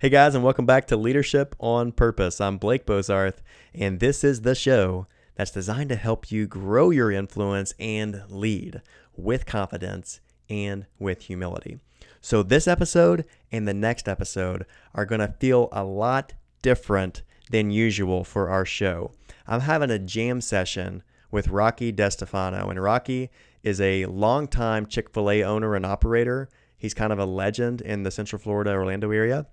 Hey guys, and welcome back to Leadership on Purpose. I'm Blake Bozarth, and this is the show that's designed to help you grow your influence and lead with confidence and with humility. So, this episode and the next episode are going to feel a lot different than usual for our show. I'm having a jam session with Rocky DeStefano, and Rocky is a longtime Chick fil A owner and operator. He's kind of a legend in the Central Florida, Orlando area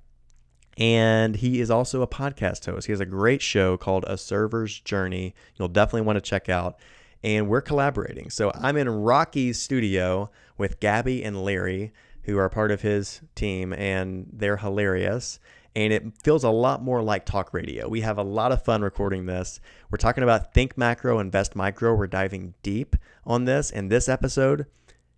and he is also a podcast host. He has a great show called A Server's Journey. You'll definitely want to check out. And we're collaborating. So I'm in Rocky's studio with Gabby and Larry, who are part of his team, and they're hilarious. And it feels a lot more like talk radio. We have a lot of fun recording this. We're talking about Think Macro, Invest Micro. We're diving deep on this. And this episode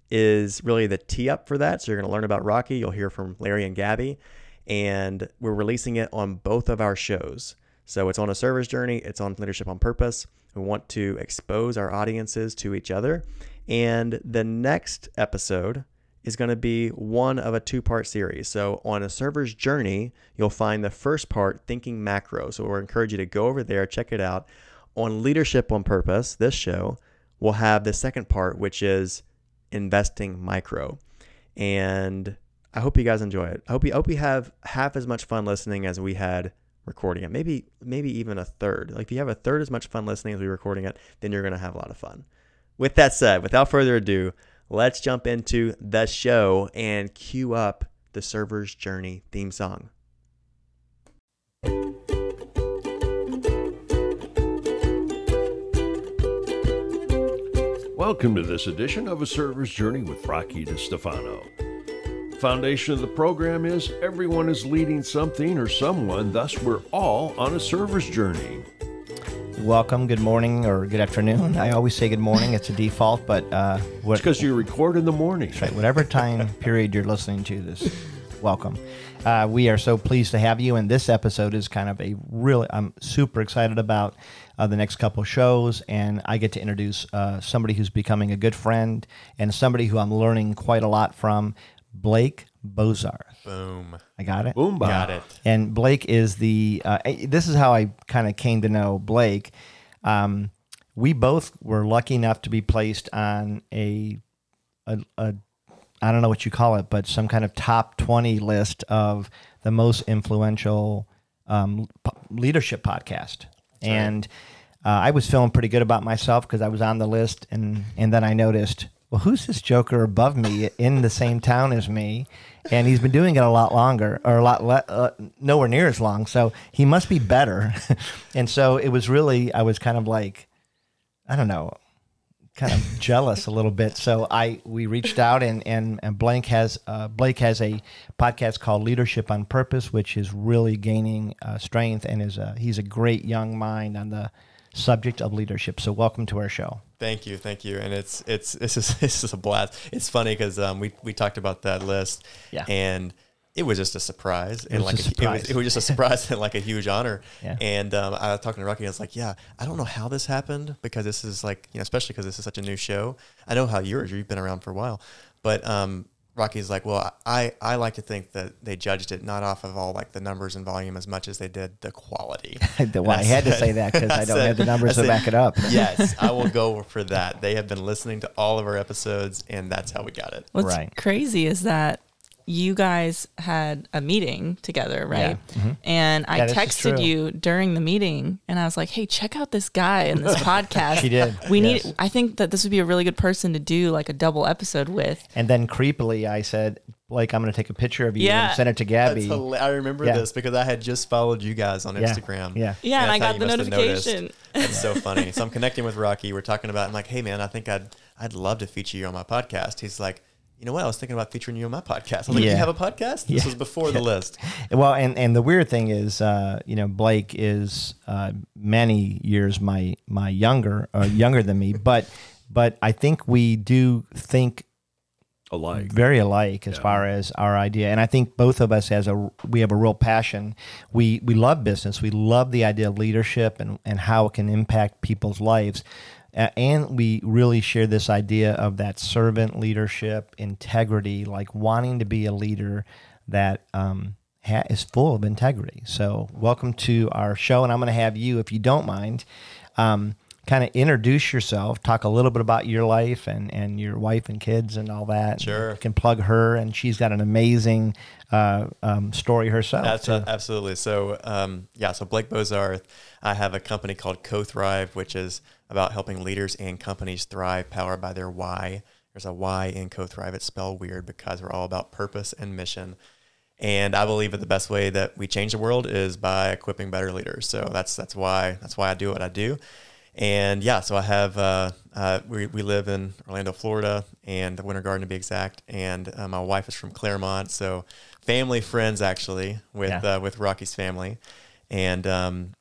is really the tee up for that. So you're going to learn about Rocky. You'll hear from Larry and Gabby and we're releasing it on both of our shows. So it's on a server's journey, it's on leadership on purpose. We want to expose our audiences to each other. And the next episode is going to be one of a two part series. So on a server's journey, you'll find the first part, Thinking Macro. So we encourage you to go over there, check it out. On Leadership on Purpose, this show, we'll have the second part, which is Investing Micro. And I hope you guys enjoy it. I hope you I hope you have half as much fun listening as we had recording it. Maybe maybe even a third. Like if you have a third as much fun listening as we recording it, then you're gonna have a lot of fun. With that said, without further ado, let's jump into the show and cue up the server's journey theme song. Welcome to this edition of A Server's Journey with Rocky DeStefano. Foundation of the program is everyone is leading something or someone, thus, we're all on a server's journey. Welcome, good morning, or good afternoon. I always say good morning, it's a default, but uh, what, because you record in the morning. Right, whatever time period you're listening to this, welcome. Uh, we are so pleased to have you, and this episode is kind of a really, I'm super excited about uh, the next couple shows, and I get to introduce uh, somebody who's becoming a good friend and somebody who I'm learning quite a lot from. Blake Bozarth. Boom. I got it. Boom. Got it. And Blake is the. Uh, this is how I kind of came to know Blake. Um, we both were lucky enough to be placed on a, a, a, I don't know what you call it, but some kind of top twenty list of the most influential um, p- leadership podcast. Right. And uh, I was feeling pretty good about myself because I was on the list, and and then I noticed well, who's this joker above me in the same town as me? And he's been doing it a lot longer, or a lot le- uh, nowhere near as long. So he must be better. and so it was really, I was kind of like, I don't know, kind of jealous a little bit. So I we reached out, and and, and Blake has uh, Blake has a podcast called Leadership on Purpose, which is really gaining uh, strength, and is a, he's a great young mind on the subject of leadership. So welcome to our show. Thank you, thank you, and it's it's this is this is a blast. It's funny because um, we we talked about that list, yeah, and it was just a surprise and like a, surprise. It, was, it was just a surprise and like a huge honor. Yeah. And um, I was talking to Rocky. I was like, yeah, I don't know how this happened because this is like you know, especially because this is such a new show. I know how yours. You've been around for a while, but um, Rocky's like, well, I, I like to think that they judged it not off of all like the numbers and volume as much as they did the quality. well, I, I had said, to say that because I, I, don't said, have the numbers said, to back it up. yes, I will go for that. They have been listening to all of our episodes, and that's how we got it. What's right. crazy is that you guys had a meeting together, right? Yeah. Mm-hmm. And I yeah, texted you during the meeting and I was like, hey, check out this guy in this podcast. she did. We yes. need, I think that this would be a really good person to do like a double episode with. And then creepily, I said, like, I'm going to take a picture of you yeah. and send it to Gabby. I remember yeah. this because I had just followed you guys on Instagram. Yeah. Yeah. And, and I got the notification. That's so funny. so I'm connecting with Rocky. We're talking about, I'm like, hey, man, I think I'd, I'd love to feature you on my podcast. He's like, you know what? I was thinking about featuring you on my podcast. I was like, yeah. you have a podcast? This yeah. was before the list. Well, and, and the weird thing is, uh, you know, Blake is uh, many years my my younger, uh, younger than me, but but I think we do think alike, very alike as yeah. far as our idea. And I think both of us has a we have a real passion. We we love business. We love the idea of leadership and and how it can impact people's lives. Uh, and we really share this idea of that servant leadership, integrity, like wanting to be a leader that um, ha- is full of integrity. So, welcome to our show, and I'm going to have you, if you don't mind, um, kind of introduce yourself, talk a little bit about your life and, and your wife and kids and all that. Sure. You can plug her, and she's got an amazing uh, um, story herself. That's too. uh, absolutely. So, um, yeah, so Blake Bozarth, I have a company called CoThryve, which is about helping leaders and companies thrive powered by their why. There's a why in CoThryve. It's spelled weird because we're all about purpose and mission. And I believe that the best way that we change the world is by equipping better leaders. So that's that's why that's why I do what I do. And yeah, so I have uh, uh, we we live in Orlando, Florida, and the Winter Garden to be exact. And uh, my wife is from Clermont, so family friends actually with Yeah. uh, with Rocky's family. And um,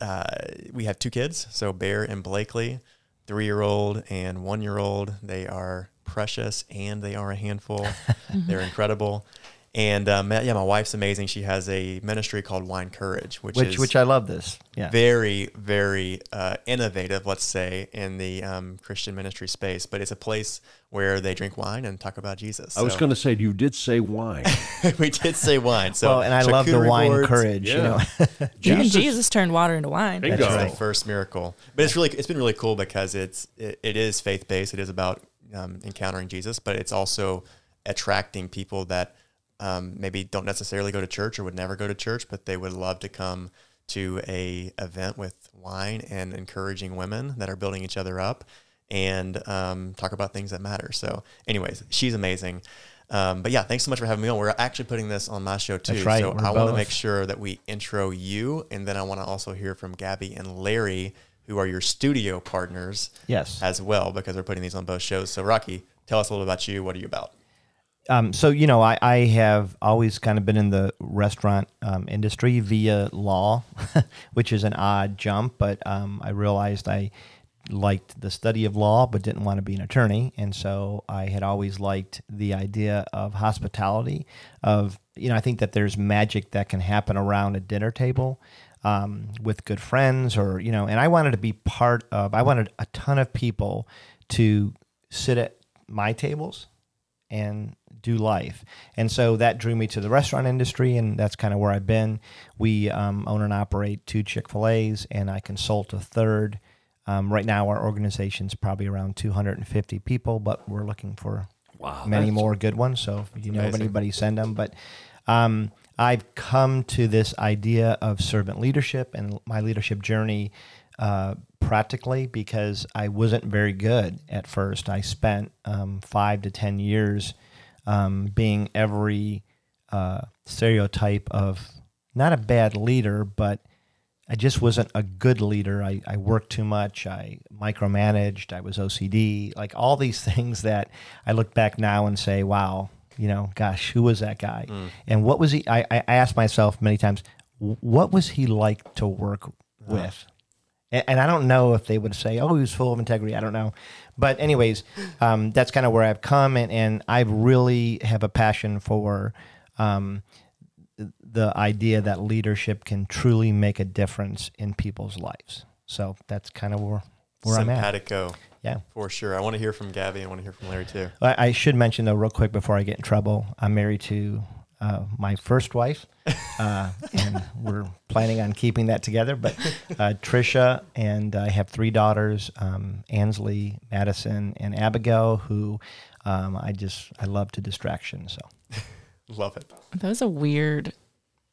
uh, we have two kids, so Bear and Blakely, three year old and one year old. They are precious and they are a handful. They're incredible. And um, yeah, my wife's amazing. She has a ministry called Wine Courage, which, which is which I love this. Yeah. very, very uh, innovative, let's say, in the um, Christian ministry space. But it's a place where they drink wine and talk about Jesus. I was going to say, you did say wine. we did say wine. So well, and I love the wine boards, courage. You Yeah. know, Even Jesus turned water into wine. Bingo. That's It's right. the first miracle. But it's really it's been really cool because it's it, it is faith based. It is about um, encountering Jesus, but it's also attracting people that um, maybe don't necessarily go to church or would never go to church, but they would love to come to a event with wine and encouraging women that are building each other up and um, talk about things that matter. So, anyways, she's amazing. Um, but yeah, thanks so much for having me on. We're actually putting this on my show too. Right. So I want to make sure that we intro you, and then I want to also hear from Gabby and Larry, who are your studio partners yes. as well, because we're putting these on both shows. So Rocky, tell us a little about you. What are you about? Um, so you know, I, I have always kind of been in the restaurant um, industry via law, which is an odd jump, but um, I realized I liked the study of law, but didn't want to be an attorney, and so I had always liked the idea of hospitality. Of you know, I think that there's magic that can happen around a dinner table. Um, with good friends, or you know, and I wanted to be part of. I wanted a ton of people to sit at my tables and do life. And so that drew me to the restaurant industry, and that's kind of where I've been. We um, own and operate two Chick fil A's, and I consult a third. Um, right now, our organization's probably around 250 people, but we're looking for Wow, many more good ones. So if you know amazing. anybody, send them. But um, I've come to this idea of servant leadership and my leadership journey uh, practically because I wasn't very good at first. I spent um, five to 10 years um, being every uh, stereotype of not a bad leader, but I just wasn't a good leader. I, I worked too much. I micromanaged. I was OCD. Like all these things that I look back now and say, wow, you know, gosh, who was that guy? And what was he? I, I asked myself many times, what was he like to work with? And, and I don't know if they would say, oh, he was full of integrity. I don't know. But, anyways, um, that's kind of where I've come. And, and I really have a passion for. Um, the idea that leadership can truly make a difference in people's lives. So that's kind of where, where I'm at. Yeah. for sure. I want to hear from Gabby. I want to hear from Larry too. I, I should mention though, real quick before I get in trouble, I'm married to uh, my first wife, uh, and we're planning on keeping that together. But uh, Trisha and I have three daughters, um, Ansley, Madison, and Abigail, who um, I just I love to distraction. So Love it. That was a weird.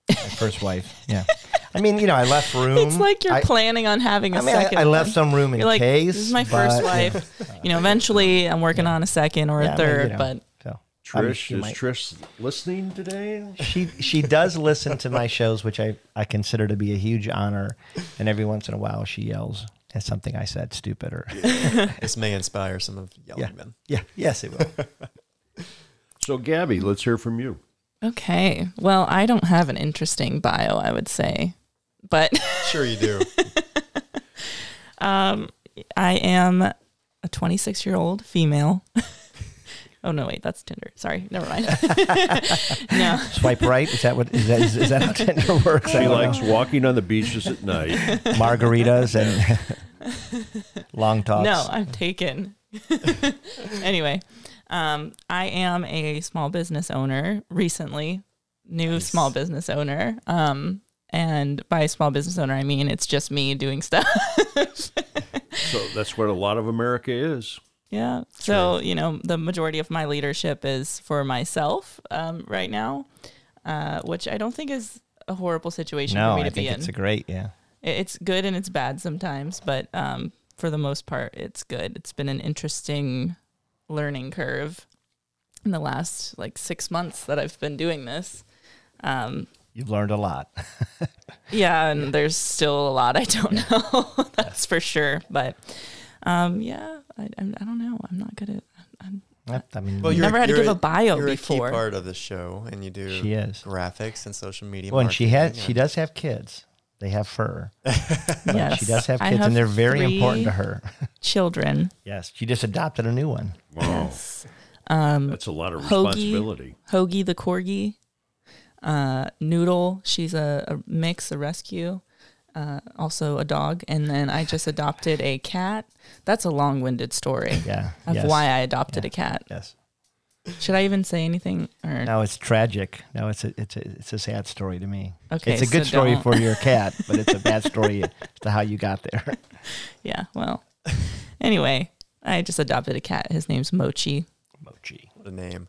my first wife, yeah. I mean, you know, I left room. It's like you're I, planning on having a I mean, second. I left one. some room in You're like, case. this is my first but- wife. You know, eventually I'm working on a second or Yeah, a I mean, you third, know, but so. I mean, Trish, she is might- Trish listening today? she she does listen to my shows, which I, I consider to be a huge honor. And every once in a while, she yells at something I said stupid or This may inspire some of yelling Yeah. men. yeah yes it will. So, Gabby, let's hear from you. okay. Well, I don't have an interesting bio, I would say, but Sure, you do. um, I am a 26 year old female. Oh no, wait, that's Tinder. Sorry, never mind. no, Swipe right. Is that what is that is, is that how Tinder works? I She likes know. walking on the beaches at night. margaritas and long talks. no, I'm taken. anyway, um, I am a small business owner recently. new small business owner. Um, and by small business owner, I mean it's just me doing stuff. So that's what a lot of America is. Yeah. So you know, the majority of my leadership is for myself um, right now, uh, which I don't think is a horrible situation No, for me I to be think in. it's a great, yeah. It's good and it's bad sometimes, but um, for the most part, it's good. It's been an interesting learning curve in the last like six months that I've been doing this. Um, You've learned a lot. yeah, and there's still a lot I don't know. That's for sure. But um, yeah, I, I, I don't know. I'm not good at. I'm, I mean, Well, you're- Never had to give a bio you're a before. key part of the show, and you do She is. graphics and social media. well, and she has, marketing she does have kids. They have fur. yes, She does have I kids, and they're very important to her. Children. yes, she just adopted a new one. Wow. Um, That's a lot of Hoagie. responsibility. Hoagie the corgi, uh, Noodle. She's a, a mix, a rescue, uh, also a dog, and then I just adopted a cat. That's a long-winded story Yeah. of yes, why I adopted a cat. Yes. Should I even say anything? Or No, it's tragic. No, it's a it's a it's a sad story to me. Okay, it's a good so story don't. for your cat, but it's a bad story as to how you got there. yeah, well, anyway, I just adopted a cat. His name's Mochi. Mochi. What a name,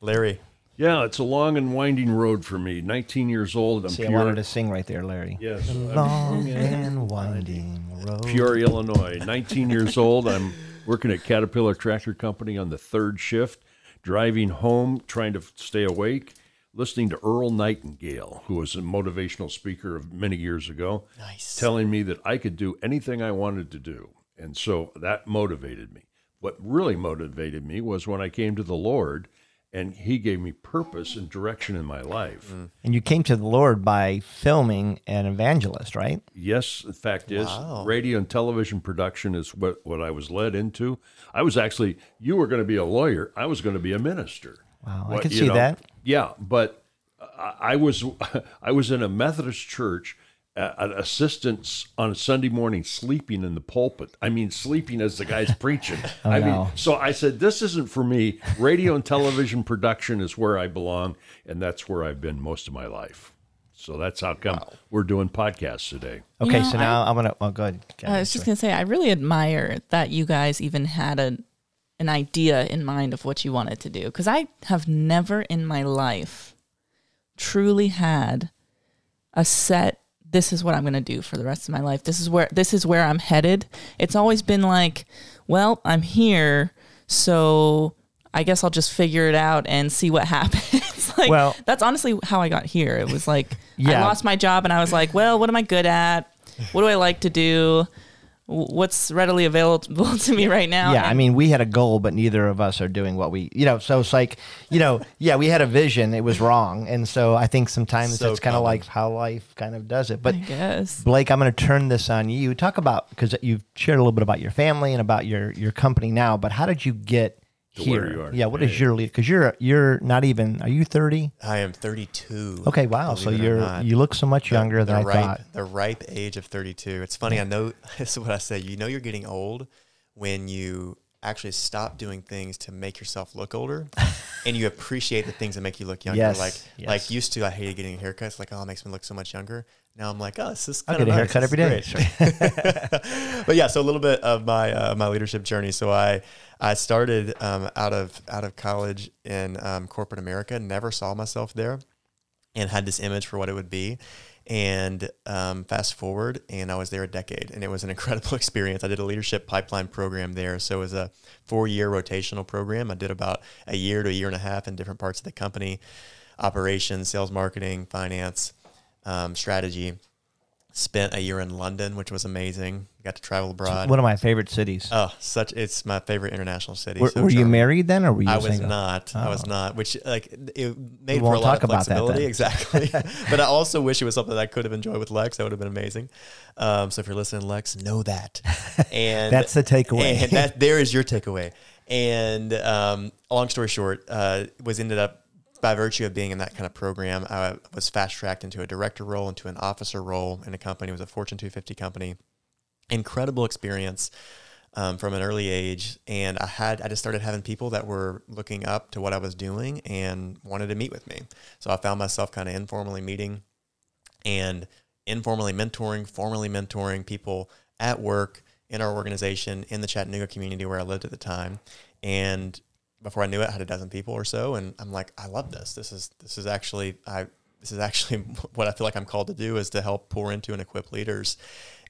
Larry. Yeah, it's a long and winding road for me. 19 years old. I'm See, I wanted to sing right there, Larry. yes, Long and winding road. Peoria, Illinois. 19 years old. I'm working at Caterpillar Tractor Company on the third shift, driving home, trying to stay awake, listening to Earl Nightingale, who was a motivational speaker of many years ago, Nice. telling me that I could do anything I wanted to do. And so that motivated me. What really motivated me was when I came to the Lord and he gave me purpose and direction in my life. Mm. And you came to the Lord by filming an evangelist, right? Yes, the fact is, Wow. radio and television production is what, what I was led into. I was actually, you were going to be a lawyer. I was going to be a minister. Wow, I could see that. Yeah, but I, I was, I was in a Methodist church, uh, an assistant on a Sunday morning, sleeping in the pulpit. I mean, sleeping as the guy's preaching. I mean, Oh, so I said, this isn't for me. Radio and television production is where I belong, and that's where I've been most of my life. So that's how come we're doing podcasts today. Okay, know, so now I, am gonna. Well, go ahead. I was just gonna say, I really admire that you guys even had a an idea in mind of what you wanted to do, because I have never in my life truly had a set. This is what I'm gonna do for the rest of my life. This is where this is where I'm headed. It's always been like, well, I'm here, so I guess I'll just figure it out and see what happens. like, Well- that's honestly how I got here. It was like I lost my job and I was like, well, what am I good at? What do I like to do? W- What's readily available to me right now? Yeah, I mean, we had a goal, but neither of us are doing what we, you know. So it's like, you know, yeah, we had a vision, it was wrong, and so I think sometimes So it's kind of like how life kind of does it. But I guess. Blake, I'm going to turn this on you. Talk about because you've shared a little bit about your family and about your your company now, but how did you get To here? where you are yeah, what is today. your lead? Because you're you're not even. Are you 30? I am 32. Okay, wow. So believe it or you're you look so much The- younger than the I ripe, thought. The ripe age of 32. It's funny. I know this is what I say. You know, you're getting old when you actually stop doing things to make yourself look older, and you appreciate the things that make you look younger. Yes, like yes. like used to, I hated getting haircuts. Like, oh, it makes me look so much younger. Now I'm like, oh, this is I'll kind get of a haircut every day. but yeah, so a little bit of my uh, my leadership journey. So I I started um, out of out of college in um, corporate America. Never saw myself there, and had this image for what it would be. And um, fast forward, and I was there a decade, and it was an incredible experience. I did a leadership pipeline program there, so it was a four-year rotational program. I did about a year to a year and a half in different parts of the company, operations, sales, marketing, finance, um, strategy. Spent a year in London, which was amazing. Got to travel abroad. One of my favorite cities. Oh, such it's my favorite international city. were So were you married then, or were you? I was single? not. I was Oh. not. Which like it made for a lot of flexibility. Exactly. but I also wish it was something that I could have enjoyed with Lex. That would have been amazing. Um, so if you're listening, Lex, know that. And That's the takeaway. And that there is your takeaway. And um, long story short, uh, was ended up by virtue of being in that kind of program, I was fast tracked into a director role, into an officer role in a company. It was a Fortune 250 company. Incredible experience. um, from an early age, and I had I just started having people that were looking up to what I was doing and wanted to meet with me. So I found myself kind of informally meeting and informally mentoring, formally mentoring people at work in our organization in the Chattanooga community where I lived at the time, and before I knew it, I had a dozen people or so, and I'm like, I love this. This is this is actually I this is actually what I feel like I'm called to do is to help pour into and equip leaders,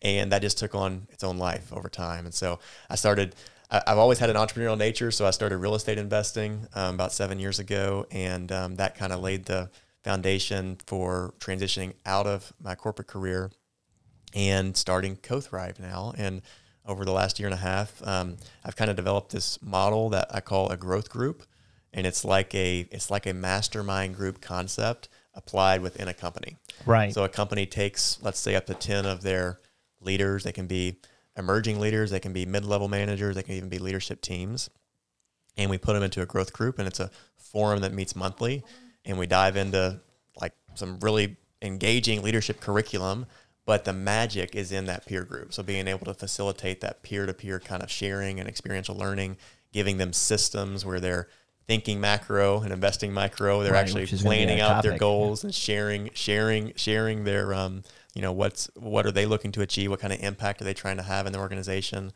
and that just took on its own life over time. And so I started. I've always had an entrepreneurial nature, so I started real estate investing um, about seven years ago, and um, that kind of laid the foundation for transitioning out of my corporate career and starting CoThryve now. And over the last year and a half, um, I've kind of developed this model that I call a growth group, and it's like a it's like a mastermind group concept applied within a company. Right. So a company takes, let's say, up to ten of their leaders. They can be emerging leaders, they can be mid-level managers, they can even be leadership teams, and we put them into a growth group, and it's a forum that meets monthly, and we dive into like some really engaging leadership curriculum but the magic is in that peer group. So being able to facilitate that peer-to-peer kind of sharing and experiential learning, giving them systems where they're thinking macro and investing micro. They're Right, actually which is gonna be planning out their topic, goals and sharing, sharing, sharing their, um, you know, what's what are they looking to achieve? What kind of impact are they trying to have in the organization?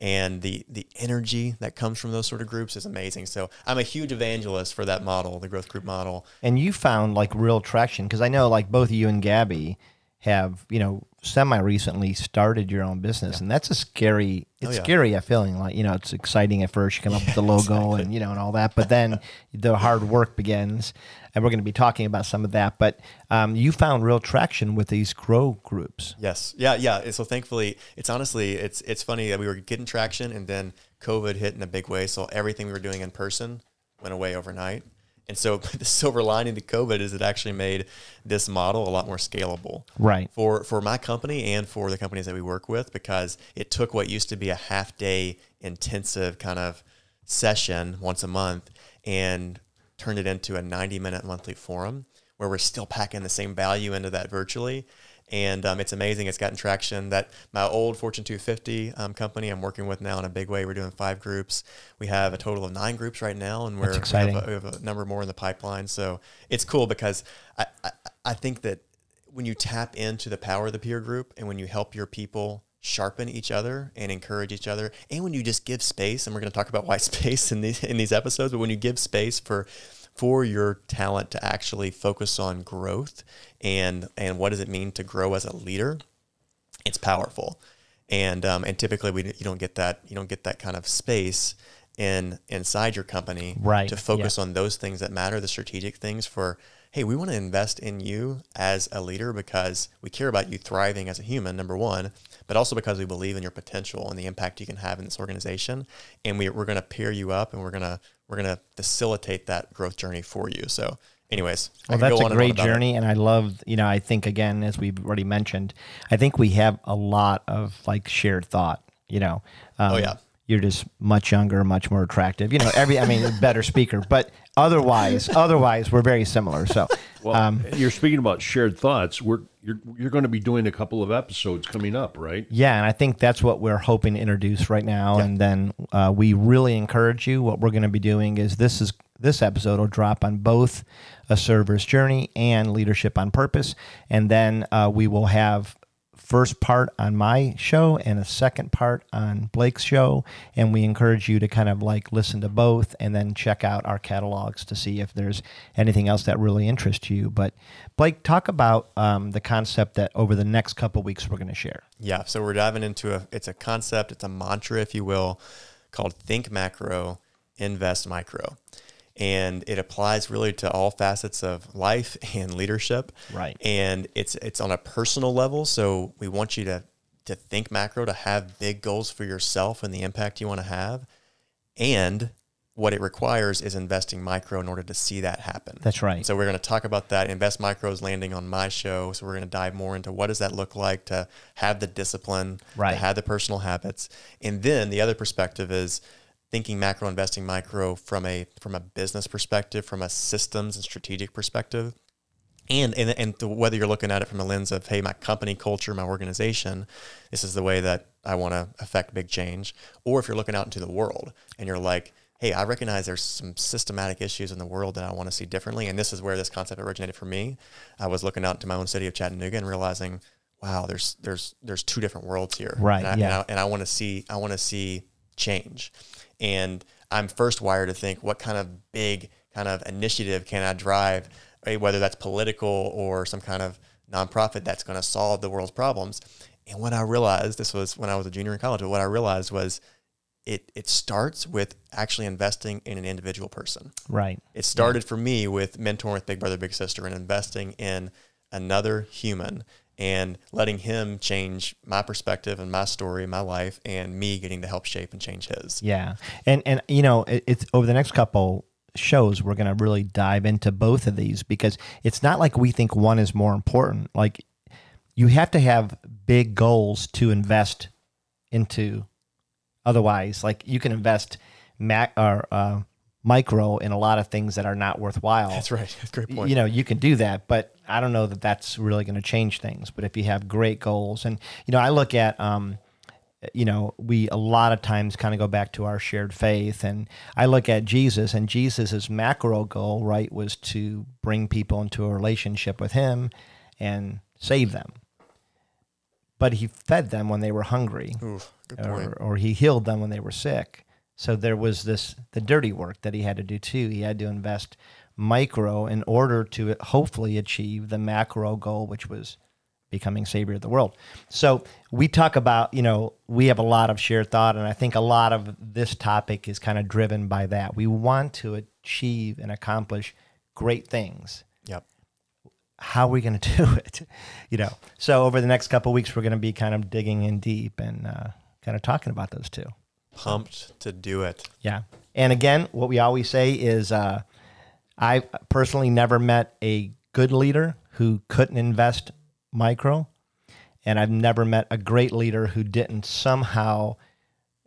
And the the energy that comes from those sort of groups is amazing. So I'm a huge evangelist for that model, the growth group model. and you found like real traction because I know like both you and Gabby have you know semi recently started your own business, and that's a scary. It's Oh, yeah. scary. a feeling like you know it's exciting at first. You come up with the logo and you know and all that, but then the hard work begins, and we're going to be talking about some of that. But um, you found real traction with these grow groups. Yes. Yeah. Yeah. And so thankfully, it's honestly, it's it's funny that we were getting traction, and then COVID hit in a big way. So everything we were doing in person went away overnight. And so the silver lining to COVID is it actually made this model a lot more scalable Right. for for my company and for the companies that we work with because it took what used to be a half day intensive kind of session once a month and turned it into a 90 minute monthly forum where we're still packing the same value into that virtually and um, it's amazing. It's gotten traction. That my old fortune 250 um, company i'm working with now in a big way we're doing five groups. We have a total of nine groups right now and we're we have a, we have a number more in the pipeline. So it's cool because I, I, I think that when you tap into the power of the peer group and when you help your people sharpen each other and encourage each other and when you just give space and we're going to talk about why space in these in these episodes but when you give space for for your talent to actually focus on growth and and what does it mean to grow as a leader? It's powerful. And um, and typically we you don't get that you don't get that kind of space in inside your company Right, to focus on those things that matter the strategic things for hey we want to invest in you as a leader because we care about you thriving as a human number one but also because we believe in your potential and the impact you can have in this organization and we, we're going to pair you up and we're going to we're going to facilitate that growth journey for you so anyways Well, could that's on a and on great about it. journey, and I love. You know, I think again, as we've already mentioned, I think we have a lot of like shared thought. You know, um, Oh, yeah. you're just much younger, much more attractive. You know, every I mean, better speaker, but otherwise, otherwise, we're very similar. So, Well, um, you're speaking about shared thoughts. We're you're you're going to be doing a couple of episodes coming up, right? yeah, and I think that's what we're hoping to introduce right now, and then uh, we really encourage you. What we're going to be doing is this is this episode will drop on both a server's journey and leadership on purpose, and then uh, we will have first part on my show and a second part on Blake's show. And we encourage you to kind of like listen to both and then check out our catalogs to see if there's anything else that really interests you. But Blake, talk about um, the concept that over the next couple weeks we're going to share. Yeah, so we're diving into a it's a concept, it's a mantra, if you will, called think macro, invest micro. And it applies really to all facets of life and leadership. Right. And it's it's on a personal level. So we want you to to think macro, to have big goals for yourself and the impact you want to have. And what it requires is investing micro in order to see that happen. That's right. So we're going to talk about that. Invest Micro is landing on my show. So we're going to dive more into what does that look like to have the discipline, Right. to have the personal habits. And then the other perspective is thinking macro, investing micro from a from a business perspective, from a systems and strategic perspective. and and, and the, whether you're looking at it from a lens of hey my company culture my organization this is the way that i want to affect big change. Or if you're looking out into the world and you're like hey i recognize there's some systematic issues in the world that i want to see differently. And this is where this concept originated for me. I was looking out into my own city of chattanooga and realizing wow there's there's there's two different worlds here. Right, and I, yeah. and I, and I want to see i want to see change and i'm first wired to think what kind of big kind of initiative can i drive right? whether that's political or some kind of nonprofit that's going to solve the world's problems and what i realized this was when i was a junior in college but what i realized was it, it starts with actually investing in an individual person Right. it started for me with mentoring with Big Brother Big Sister and investing in another human and letting him change my perspective and my story, my life, and me getting to help shape and change his. Yeah, and and you know, it, it's over the next couple shows we're going to really dive into both of these because it's not like we think one is more important. Like you have to have big goals to invest into. Otherwise, like you can invest mac or uh, micro in a lot of things that are not worthwhile. That's right. That's a great point. You know, you can do that, but I don't know that that's really going to change things. But if you have great goals, and you know, I look at, um, you know, we a lot of times kind of go back to our shared faith, and I look at Jesus, and Jesus's macro goal, right, was to bring people into a relationship with Him and save them. But He fed them when they were hungry Oof, or, or he healed them when they were sick. So there was this the dirty work that he had to do too. He had to invest micro in order to hopefully achieve the macro goal, which was becoming savior of the world. So we talk about, you know, we have a lot of shared thought, and I think a lot of this topic is kind of driven by that. We want to achieve and accomplish great things Yep. how are we going to do it you know so over the next couple of weeks we're going to be kind of digging in deep and uh, kind of talking about those two Pumped to do it. yeah and again what we always say is uh, i personally never met a good leader who couldn't invest micro and i've never met a great leader who didn't somehow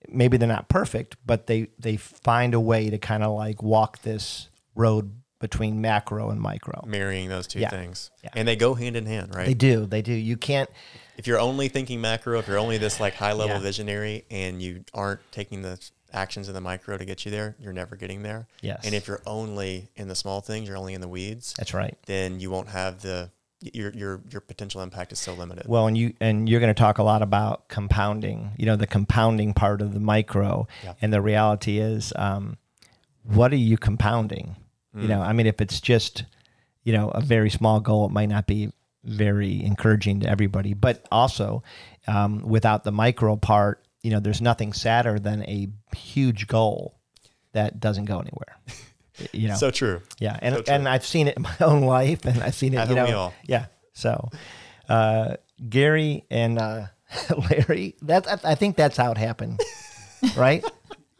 maybe they're not perfect but they they find a way to kind of like walk this road between macro and micro Marrying those two Yeah. things. Yeah. And they go hand in hand, right? they do they do you can't if you're only thinking macro, if you're only this like high level Yeah. visionary and you aren't taking the actions in the micro to get you there, you're never getting there. Yes. And if you're only in the small things, you're only in the weeds, that's right then you won't have the your your your potential impact is so limited. Well, and you and you're going to talk a lot about compounding. You know, the compounding part of the micro, Yeah. and the reality is, um, what are you compounding? You know, I mean, if it's just, you know, a very small goal, it might not be very encouraging to everybody. But also, um, without the micro part, you know, there's nothing sadder than a huge goal that doesn't go anywhere. You know, so true. yeah, and So true. and I've seen it in my own life, and I've seen it. you Haven't know, we all? yeah. So, uh, Gary and uh, Larry, that I- I think that's how it happened, right?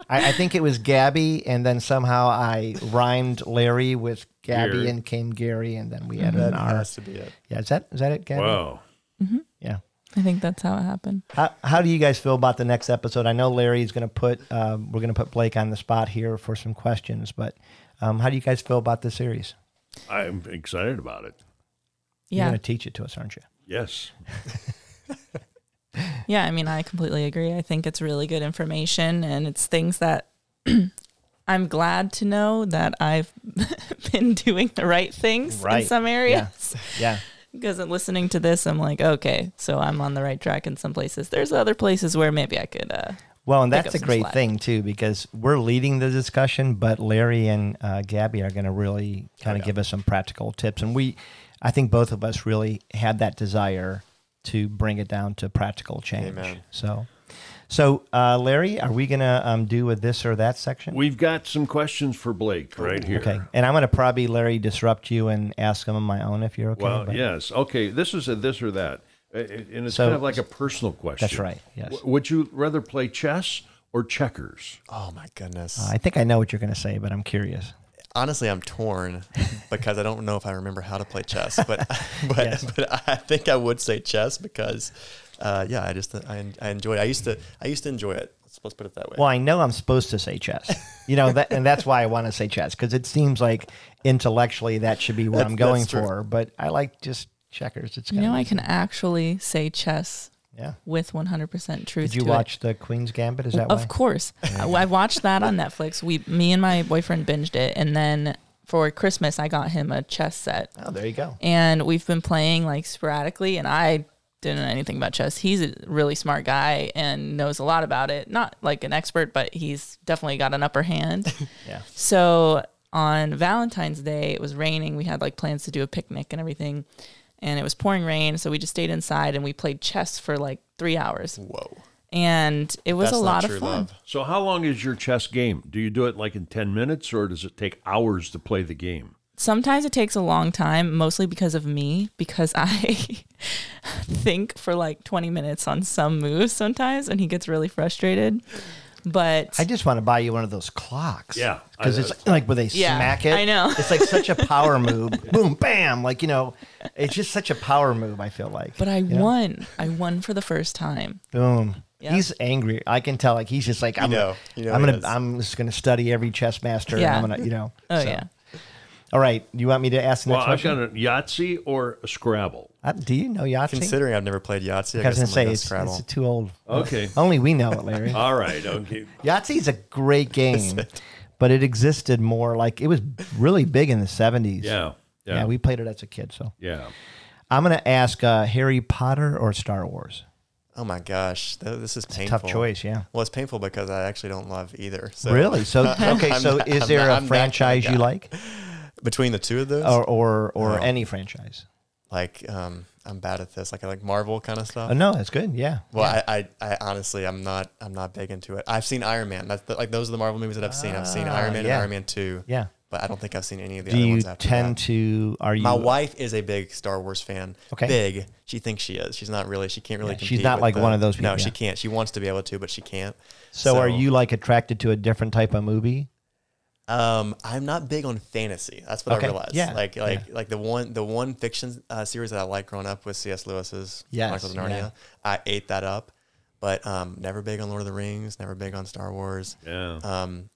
I, I think it was Gabby, and then somehow I rhymed Larry with Gabby, Gary. and came Gary, and then we added an That R. has to be it. Yeah, is that is that it, Gabby? Wow. Yeah. I think that's how it happened. How, how do you guys feel about the next episode? I know Larry is going to put um, we're going to put Blake on the spot here for some questions, but um, how do you guys feel about this series? I'm excited about it. Yeah. You're Yeah. going to teach it to us, aren't you? Yes. Yeah, I mean, I completely agree. I think it's really good information and it's things that I'm glad to know that I've been doing the right things Right. in some areas. Yeah. Because in listening to this, I'm like, okay, so I'm on the right track in some places. There's other places where maybe I could. Uh, Well, and that's a great slack. thing too, because we're leading the discussion, but Larry and uh, Gabby are going to really kind of give us some practical tips, and we, I think both of us really had that desire to bring it down to practical change. Amen. So, so uh, Larry, are we going to um, do a this or that section? We've got some questions for Blake right here. okay, and I'm going to probably Larry disrupt you and ask them on my own if you're okay. Well, but- yes. Okay. This is a this or that. Uh, And it's So- kind of like a personal question. That's right, yes. W- would you rather play chess or checkers? Oh my goodness. I think I know what you're going to say, but I'm curious. Honestly, I'm torn because I don't know if I remember how to play chess, but but Yes. but I think I would say chess because uh, yeah, I just I, I enjoy. It. I used to I used to enjoy it. Let's, let's put it that way. Well, I know I'm supposed to say chess. You know, that, and that's why I want to say chess because it seems like intellectually that should be what That's- I'm going for. But I like just checkers. It's You kind know, of I can actually say chess yeah. with 100% truth. Did you to watch the Queen's Gambit? Is that It. why? Of course, I I watched that on Netflix. We, me and my boyfriend binged it, and then for Christmas, I got him a chess set, Oh, there you go. and we've been playing like sporadically. And I didn't know anything about chess. He's a really smart guy and knows a lot about it. Not like an expert, but he's definitely got an upper hand. Yeah. So on Valentine's Day, it was raining. We had like plans to do a picnic and everything. And it was pouring rain. So we just stayed inside and we played chess for like three hours. Whoa. And it was That's a lot of fun. love. So, how long is your chess game? Do you do it like in 10 minutes or does it take hours to play the game? Sometimes it takes a long time, mostly because of me, because I think for like 20 minutes on some moves sometimes and he gets really frustrated. But I just want to buy you one of those clocks. Yeah, Because it's like where they Yeah, smack it. I know. It's like such a power move. Boom, bam. Like, you know, it's just such a power move, I feel like. but I you know? won. I won for the first time. Boom. Yeah. He's angry. I can tell. Like he's just like I'm. know. You know I'm he gonna. is. I'm just gonna study every chess master. Yeah. I'm gonna. You know. Oh so. yeah. All right. You want me to ask the Well, next I've question? got a Yahtzee or a Scrabble. Uh, do you know Yahtzee? Considering I've never played Yahtzee, I, I was guess gonna I'm gonna say it's, Scrabble. it's too old. Okay. Only we know it, Larry. All right. Okay. Yahtzee's a great game, but it existed more like it was really big in the 70s. Yeah. Yeah, Yeah. we played it as a kid. So yeah. I'm gonna ask uh, Harry Potter or Star Wars. oh my gosh, this is painful. Tough choice. Yeah. Well, it's painful because I actually don't love either. So really? So okay. So not- is I'm there not- a I'm that kind of franchise you like, between the two of those, or or, or Oh. any franchise? like um, I'm bad at this. Like I like Marvel kind of stuff. Oh no, that's good. Yeah. Well, I, I, I honestly, I'm not, I'm not big into it. I've seen Iron Man. That's the, like those are the Marvel movies that I've seen. I've seen Ah, Iron Man yeah. and Iron Man Two. Yeah. But I don't think I've seen any of the Do other you ones after tend that. to? Are you? My wife is a big Star Wars fan. Okay. Big. She thinks she is. She's not really. She can't really. Yeah, she's not like the- one of those people. No, she can't. She wants to be able to, but she can't. So, are you like attracted to a different type of movie? Um, I'm not big on fantasy. That's what Okay, I realized. yeah, Like, like, like the one, the one fiction uh, series that I liked growing up was C.S. Lewis's Yes, Chronicles of Narnia. yeah. I ate that up, but um, never big on Lord of the Rings. Never big on Star Wars. Yeah. Um,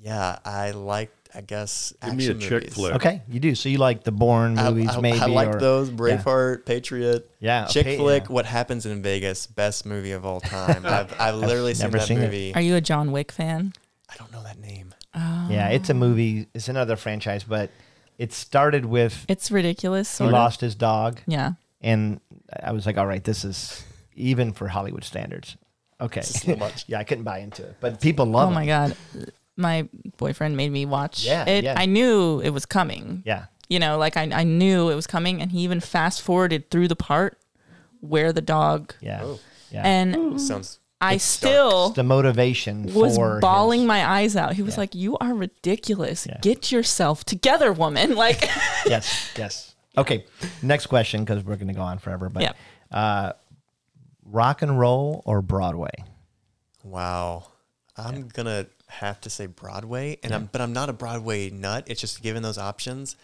yeah, I liked. I guess Give me a action chick movies. flick. Okay, you do. So you like the Bourne movies, I, maybe? I like or- those. yeah. Braveheart, Patriot, Yeah, chick okay, flick. yeah. What happens in Vegas? Best movie of all time. I've, I've literally seen never that seen it. movie. Are you a John Wick fan? I don't know that name. Yeah, it's a movie. It's another franchise, but it started with It's ridiculous. he Sort of. lost his dog, Yeah. and I was like, all right, this is even for Hollywood standards. Okay, This is so much. yeah, I couldn't buy into it, but people oh love Oh it. my god. My boyfriend made me watch Yeah, it. yeah. I knew it was coming. Yeah, You know, like I, I knew it was coming, and he even fast forwarded through the part where the dog yeah, Oh. yeah. and Sounds. I it's still the motivation was for bawling his- my eyes out. He was Yeah. like, "You are ridiculous. Yeah. Get yourself together, woman." Like, yes, yes. Okay, next question because we're going to go on forever. But Yeah. uh, rock and roll or Broadway? Wow. I'm gonna have to say Broadway, and I'm but I'm not a Broadway nut. It's just given those options,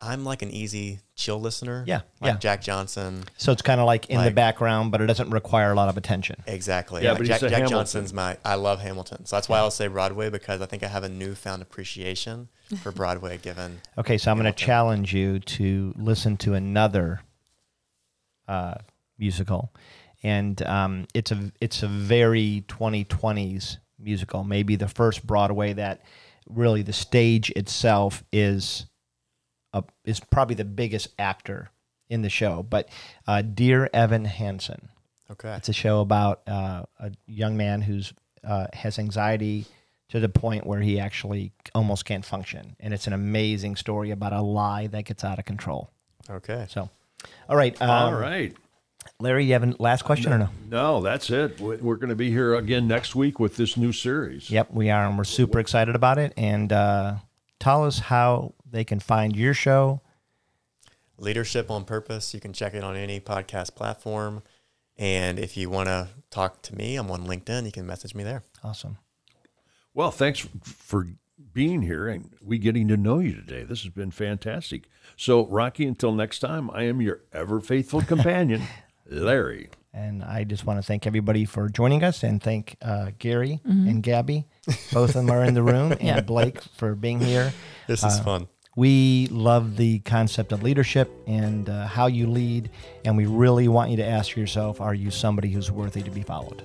I'm like an easy chill listener. Yeah, like yeah. Jack Johnson. So it's kind of like in the background, but it doesn't require a lot of attention. Exactly. Yeah, Like but Jack, Jack Johnson's my. I love Hamilton, so that's why I'll say Broadway because I think I have a newfound appreciation for Broadway. Given Okay, so I'm going to challenge you to listen to another uh, musical, and um, it's a it's a very 2020s musical. Maybe the first Broadway that really the stage itself is a, is probably the biggest actor in the show. But uh, Dear Evan Hansen. okay, It's a show about uh, a young man who's uh, has anxiety to the point where he actually almost can't function, and it's an amazing story about a lie that gets out of control. okay. So, all right, um, All right. Larry, you have a last question or no? No, that's it. We- We're going to be here again next week with this new series. Yep, we are, and we're super excited about it. And uh, tell us how they can find your show. Leadership on Purpose. You can check it on any podcast platform, and if you want to talk to me, I'm on LinkedIn. You can message me there. Awesome. Well, thanks for being here and we getting to know you today. This has been fantastic. So, Rocky, until next time, I am your ever faithful companion, Larry. And I just want to thank everybody for joining us and thank uh, Gary and Gabby. Both of them are in the room, and Blake for being here. This is Uh, fun. We love the concept of leadership and uh, how you lead, and we really want you to ask yourself are you somebody who's worthy to be followed?